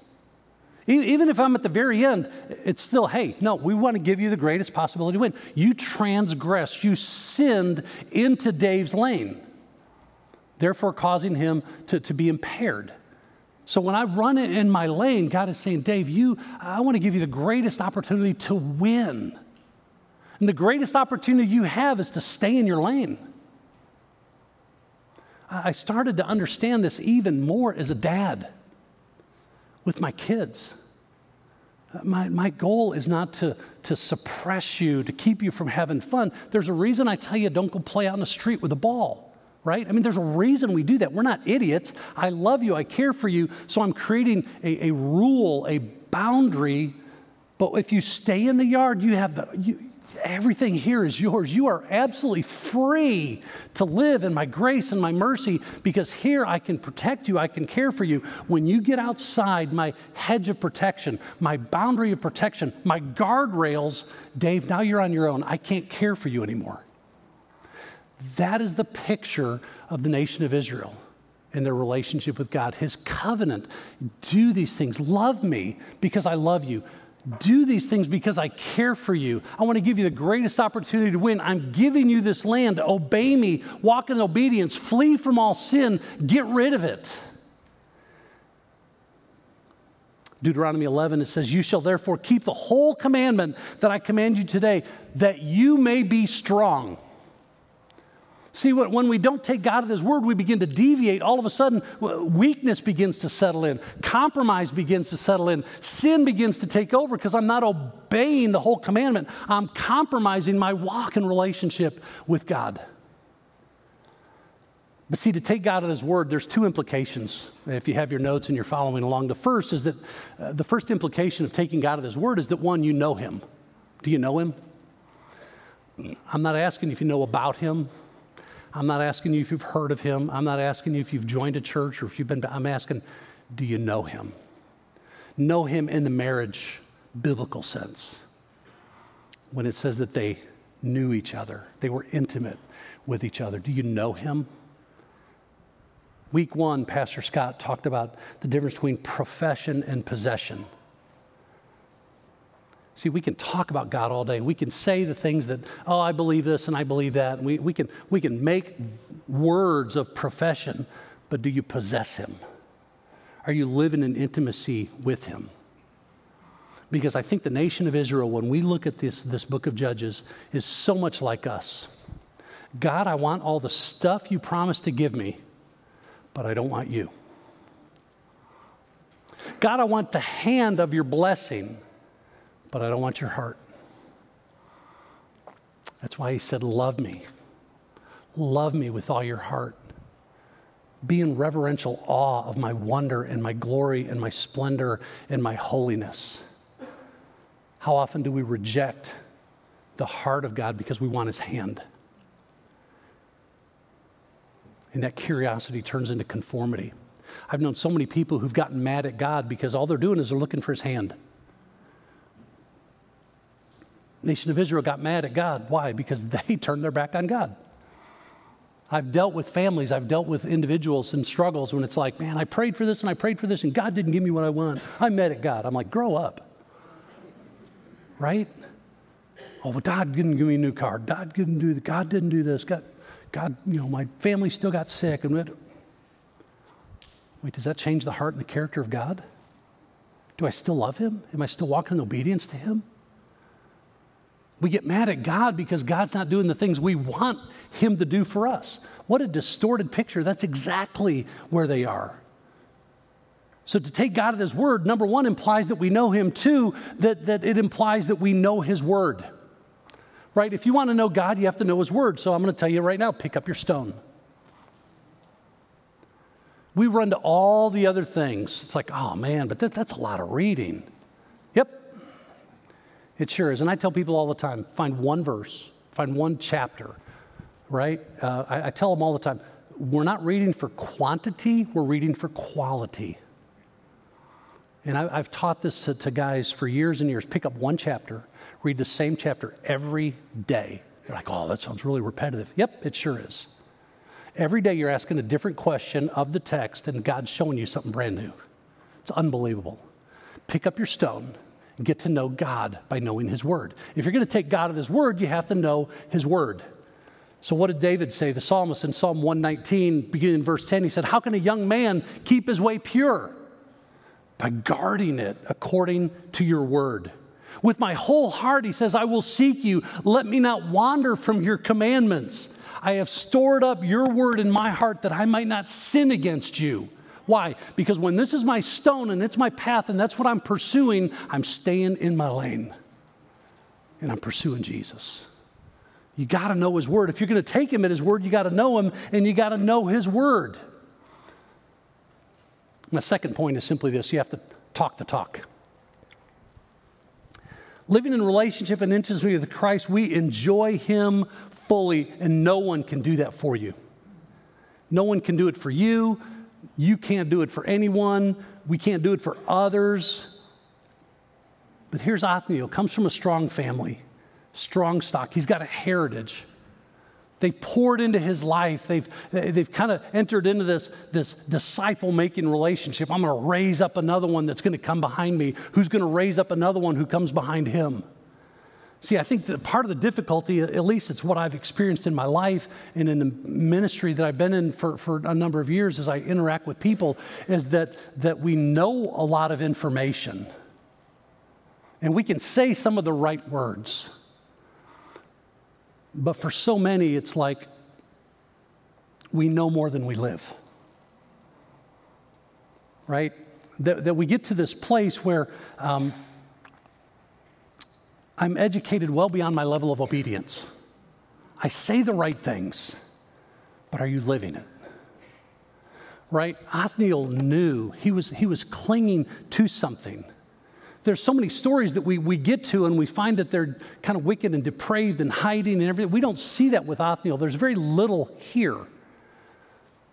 even if I'm at the very end, it's still, hey, no, we want to give you the greatest possibility to win. You transgressed, you sinned into Dave's lane therefore causing him to, to be impaired. So when I run in my lane, God is saying, Dave, you, I want to give you the greatest opportunity to win. And the greatest opportunity you have is to stay in your lane. I started to understand this even more as a dad with my kids. My, my goal is not to, to suppress you, to keep you from having fun. There's a reason I tell you don't go play out in the street with a ball, right? I mean, there's a reason we do that. We're not idiots. I love you, I care for you, so I'm creating a, a rule, a boundary. But if you stay in the yard, you have the, you, everything here is yours. You are absolutely free to live in my grace and my mercy because here I can protect you, I can care for you. When you get outside my hedge of protection, my boundary of protection, my guardrails, Dave, now you're on your own. I can't care for you anymore. That is the picture of the nation of Israel in their relationship with God, his covenant. Do these things. Love me because I love you do these things because I care for you. I want to give you the greatest opportunity to win. I'm giving you this land. Obey me, walk in obedience, flee from all sin, get rid of it. Deuteronomy 11, it says, You shall therefore keep the whole commandment that I command you today, that you may be strong. See, when we don't take God at His word, we begin to deviate. All of a sudden, weakness begins to settle in, compromise begins to settle in, sin begins to take over because I'm not obeying the whole commandment. I'm compromising my walk and relationship with God. But see, to take God at His word, there's two implications. If you have your notes and you're following along, the first is that uh, the first implication of taking God at His word is that one, you know Him. Do you know Him? I'm not asking if you know about Him. I'm not asking you if you've heard of him. I'm not asking you if you've joined a church or if you've been, I'm asking, do you know him? Know him in the marriage biblical sense. When it says that they knew each other, they were intimate with each other. Do you know him? Week one, Pastor Scott talked about the difference between profession and possession. See, we can talk about God all day. We can say the things that, oh, I believe this and I believe that. And we, we, can, we can make words of profession, but do you possess Him? Are you living in intimacy with Him? Because I think the nation of Israel, when we look at this, this book of Judges, is so much like us. God, I want all the stuff you promised to give me, but I don't want you. God, I want the hand of your blessing but I don't want your heart. That's why he said, Love me. Love me with all your heart. Be in reverential awe of my wonder and my glory and my splendor and my holiness. How often do we reject the heart of God because we want his hand? And that curiosity turns into conformity. I've known so many people who've gotten mad at God because all they're doing is they're looking for his hand nation of Israel got mad at God. Why? Because they turned their back on God. I've dealt with families, I've dealt with individuals in struggles when it's like, man, I prayed for this and I prayed for this and God didn't give me what I want. I'm mad at God. I'm like, grow up. Right? Oh, well, God didn't give me a new car. God didn't do God didn't do this. God, God, you know, my family still got sick. And wait, does that change the heart and the character of God? Do I still love Him? Am I still walking in obedience to Him? We get mad at God because God's not doing the things we want Him to do for us. What a distorted picture. That's exactly where they are. So, to take God at His word, number one, implies that we know Him. Two, that, that it implies that we know His word. Right? If you want to know God, you have to know His word. So, I'm going to tell you right now pick up your stone. We run to all the other things. It's like, oh man, but that, that's a lot of reading. It sure is. And I tell people all the time find one verse, find one chapter, right? Uh, I, I tell them all the time we're not reading for quantity, we're reading for quality. And I, have taught this to, to, guys for years and years. Pick up one chapter, read the same chapter every day. They're like, oh, that sounds really repetitive. Yep, it sure is. Every day you're asking a different question of the text, and God's showing you something brand new. It's unbelievable. Pick up your stone get to know God by knowing His Word. If you're going to take God at His Word, you have to know His Word. So, what did David say? The psalmist in Psalm 119, beginning in verse 10, he said, How can a young man keep his way pure? By guarding it according to your word. With my whole heart, he says, I will seek you. Let me not wander from your commandments. I have stored up your word in my heart that I might not sin against you. Why? Because when this is my stone and it's my path and that's what I'm pursuing, I'm staying in my lane and I'm pursuing Jesus. You got to know His Word. If you're going to take Him at His Word, you got to know Him and you got to know His Word. My second point is simply this you have to talk the talk. Living in relationship and intimacy with Christ, we enjoy Him fully, and no one can do that for you. No one can do it for you. You can't do it for anyone. We can't do it for others. But here's Othniel, comes from a strong family, strong stock. He's got a heritage. They've poured into his life. They've, they've kind of entered into this, this disciple making relationship. I'm going to raise up another one that's going to come behind me, who's going to raise up another one who comes behind him. See, I think that part of the difficulty, at least it's what I've experienced in my life and in the ministry that I've been in for, for a number of years as I interact with people, is that, that we know a lot of information. And we can say some of the right words. But for so many, it's like we know more than we live. Right? That, that we get to this place where um, I'm educated well beyond my level of obedience. I say the right things, but are you living it? Right? Othniel knew he was, he was clinging to something there's so many stories that we, we get to and we find that they're kind of wicked and depraved and hiding and everything. We don't see that with Othniel. There's very little here.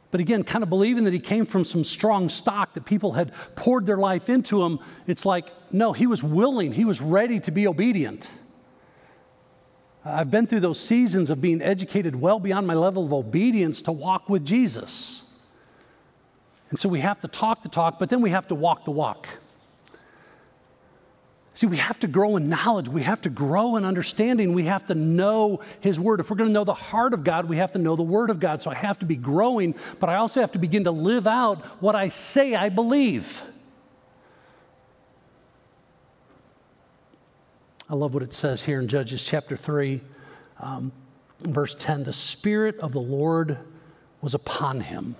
But again, kind of believing that he came from some strong stock, that people had poured their life into him, it's like, no, he was willing, he was ready to be obedient. I've been through those seasons of being educated well beyond my level of obedience to walk with Jesus. And so we have to talk the talk, but then we have to walk the walk. See, we have to grow in knowledge. We have to grow in understanding. We have to know His Word. If we're going to know the heart of God, we have to know the Word of God. So I have to be growing, but I also have to begin to live out what I say I believe. I love what it says here in Judges chapter 3, um, verse 10 the Spirit of the Lord was upon him.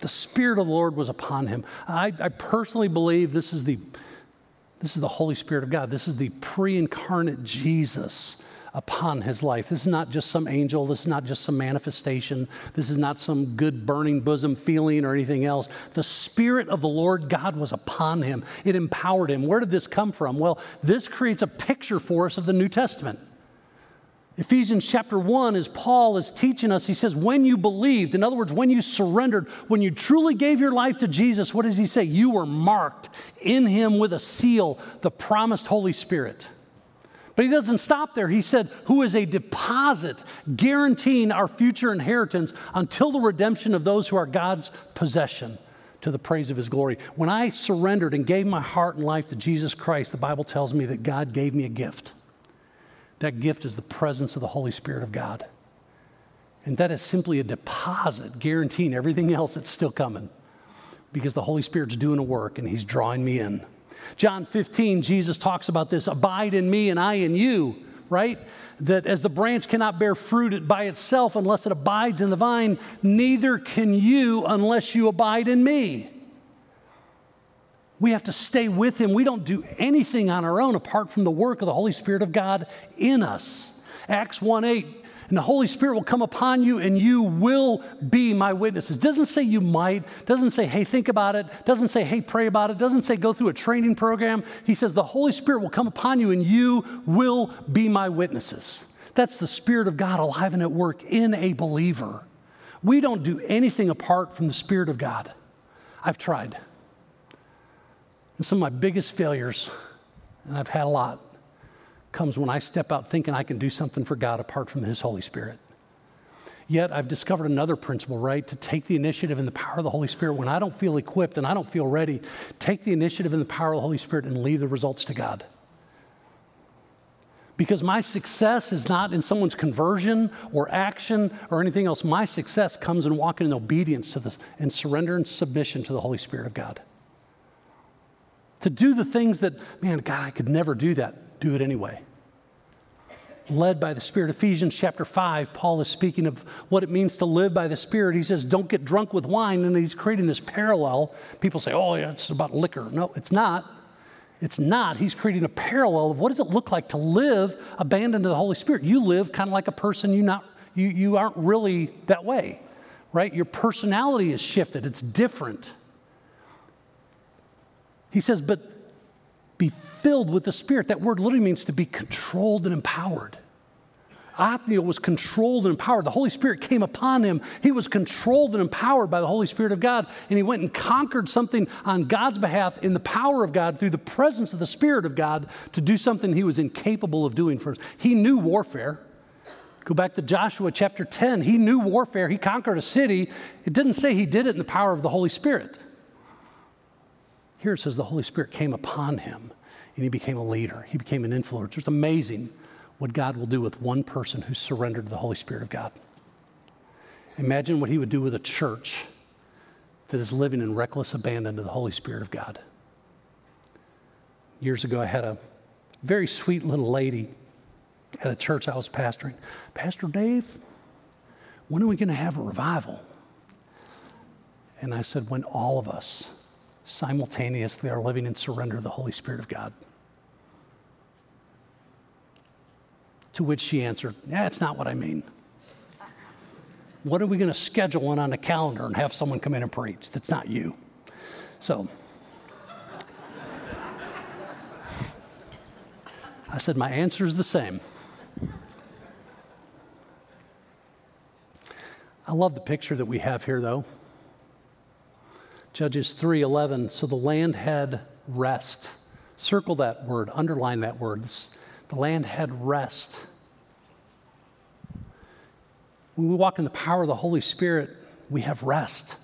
The Spirit of the Lord was upon him. I, I personally believe this is the this is the Holy Spirit of God. This is the pre incarnate Jesus upon his life. This is not just some angel. This is not just some manifestation. This is not some good burning bosom feeling or anything else. The Spirit of the Lord God was upon him, it empowered him. Where did this come from? Well, this creates a picture for us of the New Testament. Ephesians chapter 1, as Paul is teaching us, he says, When you believed, in other words, when you surrendered, when you truly gave your life to Jesus, what does he say? You were marked in him with a seal, the promised Holy Spirit. But he doesn't stop there. He said, Who is a deposit guaranteeing our future inheritance until the redemption of those who are God's possession to the praise of his glory. When I surrendered and gave my heart and life to Jesus Christ, the Bible tells me that God gave me a gift. That gift is the presence of the Holy Spirit of God. And that is simply a deposit guaranteeing everything else that's still coming because the Holy Spirit's doing a work and He's drawing me in. John 15, Jesus talks about this abide in me and I in you, right? That as the branch cannot bear fruit by itself unless it abides in the vine, neither can you unless you abide in me. We have to stay with Him. We don't do anything on our own apart from the work of the Holy Spirit of God in us. Acts 1 8, and the Holy Spirit will come upon you and you will be my witnesses. Doesn't say you might, doesn't say, hey, think about it, doesn't say, hey, pray about it, doesn't say go through a training program. He says the Holy Spirit will come upon you and you will be my witnesses. That's the Spirit of God alive and at work in a believer. We don't do anything apart from the Spirit of God. I've tried. And some of my biggest failures, and I've had a lot, comes when I step out thinking I can do something for God apart from His Holy Spirit. Yet I've discovered another principle, right? To take the initiative in the power of the Holy Spirit when I don't feel equipped and I don't feel ready. Take the initiative in the power of the Holy Spirit and leave the results to God. Because my success is not in someone's conversion or action or anything else. My success comes in walking in obedience to this and surrender and submission to the Holy Spirit of God to do the things that, man, God, I could never do that. Do it anyway. led by the Spirit. Ephesians chapter 5, Paul is speaking of what it means to live by the Spirit. He says, Don't get drunk with wine. And he's creating this parallel. People say, Oh, yeah, it's about liquor. No, it's not. It's not. He's creating a parallel of what does it look like to live abandoned to the Holy Spirit. You live kind of like a person you not you, you aren't really that way, right? Your personality is shifted. It's different. He says, but be filled with the Spirit. That word literally means to be controlled and empowered. Othniel was controlled and empowered. The Holy Spirit came upon him. He was controlled and empowered by the Holy Spirit of God. And he went and conquered something on God's behalf in the power of God through the presence of the Spirit of God to do something he was incapable of doing first. He knew warfare. Go back to Joshua chapter 10. He knew warfare. He conquered a city. It didn't say he did it in the power of the Holy Spirit. Here it says the Holy Spirit came upon him and he became a leader. He became an influencer. It's amazing what God will do with one person who's surrendered to the Holy Spirit of God. Imagine what He would do with a church that is living in reckless abandon to the Holy Spirit of God. Years ago, I had a very sweet little lady at a church I was pastoring. Pastor Dave, when are we going to have a revival? And I said, when all of us simultaneously are living in surrender to the Holy Spirit of God. To which she answered, Yeah, it's not what I mean. What are we going to schedule one on the calendar and have someone come in and preach? That's not you. So I said, My answer is the same. I love the picture that we have here, though. Judges 3:11. So the land had rest. Circle that word, underline that word. The land had rest. When we walk in the power of the Holy Spirit, we have rest.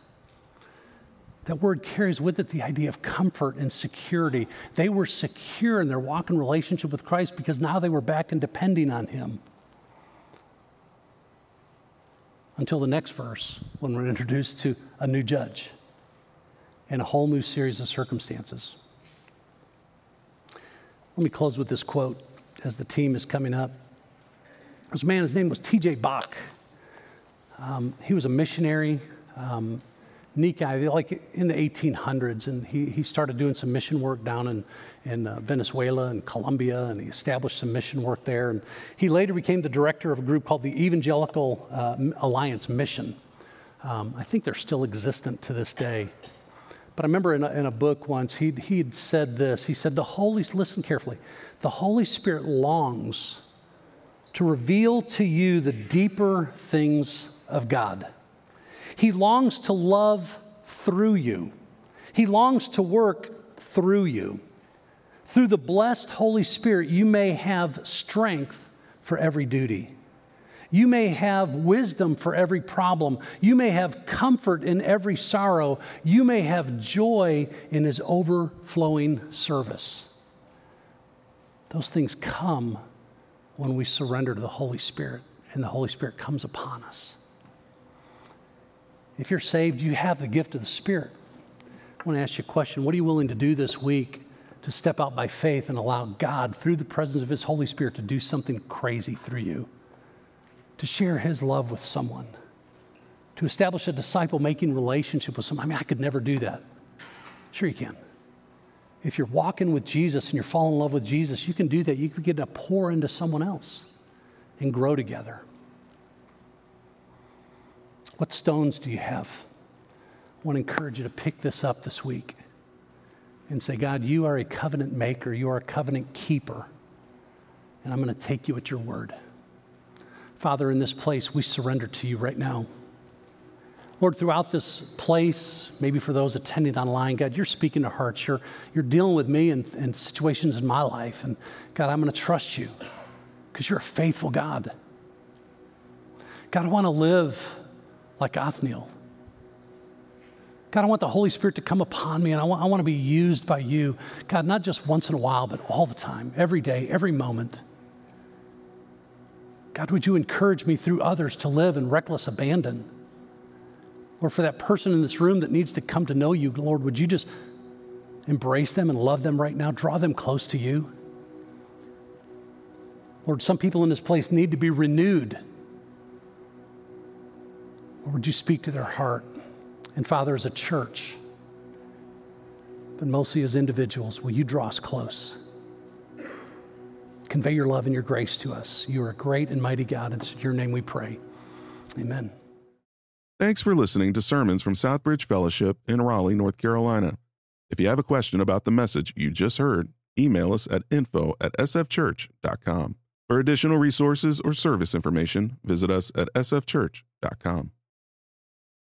That word carries with it the idea of comfort and security. They were secure in their walk in relationship with Christ because now they were back and depending on Him. Until the next verse, when we're introduced to a new judge and a whole new series of circumstances. Let me close with this quote as the team is coming up. This man, his name was T.J. Bach. Um, he was a missionary, um, neat guy, like in the 1800s, and he, he started doing some mission work down in, in uh, Venezuela and Colombia, and he established some mission work there. And he later became the director of a group called the Evangelical uh, Alliance Mission. Um, I think they're still existent to this day. But I remember in a, in a book once, he'd, he'd said this. He said, The Holy, listen carefully, the Holy Spirit longs to reveal to you the deeper things of God. He longs to love through you, He longs to work through you. Through the blessed Holy Spirit, you may have strength for every duty. You may have wisdom for every problem. You may have comfort in every sorrow. You may have joy in his overflowing service. Those things come when we surrender to the Holy Spirit and the Holy Spirit comes upon us. If you're saved, you have the gift of the Spirit. I want to ask you a question. What are you willing to do this week to step out by faith and allow God, through the presence of His Holy Spirit, to do something crazy through you? To share His love with someone, to establish a disciple making relationship with someone. I mean, I could never do that. Sure, you can. If you're walking with Jesus and you're falling in love with Jesus, you can do that. You can get to pour into someone else and grow together. What stones do you have? I want to encourage you to pick this up this week and say, God, you are a covenant maker, you are a covenant keeper, and I'm going to take you at your word. Father, in this place, we surrender to you right now. Lord, throughout this place, maybe for those attending online, God, you're speaking to hearts. You're, you're dealing with me and, and situations in my life. And God, I'm going to trust you because you're a faithful God. God, I want to live like Othniel. God, I want the Holy Spirit to come upon me and I want, I want to be used by you. God, not just once in a while, but all the time, every day, every moment. God, would you encourage me through others to live in reckless abandon? Or for that person in this room that needs to come to know you, Lord, would you just embrace them and love them right now? Draw them close to you. Lord, some people in this place need to be renewed. Or would you speak to their heart? And Father, as a church, but mostly as individuals, will you draw us close? Convey your love and your grace to us. You are a great and mighty God. It's in your name we pray. Amen. Thanks for listening to sermons from Southbridge Fellowship in Raleigh, North Carolina. If you have a question about the message you just heard, email us at info at sfchurch.com. For additional resources or service information, visit us at sfchurch.com.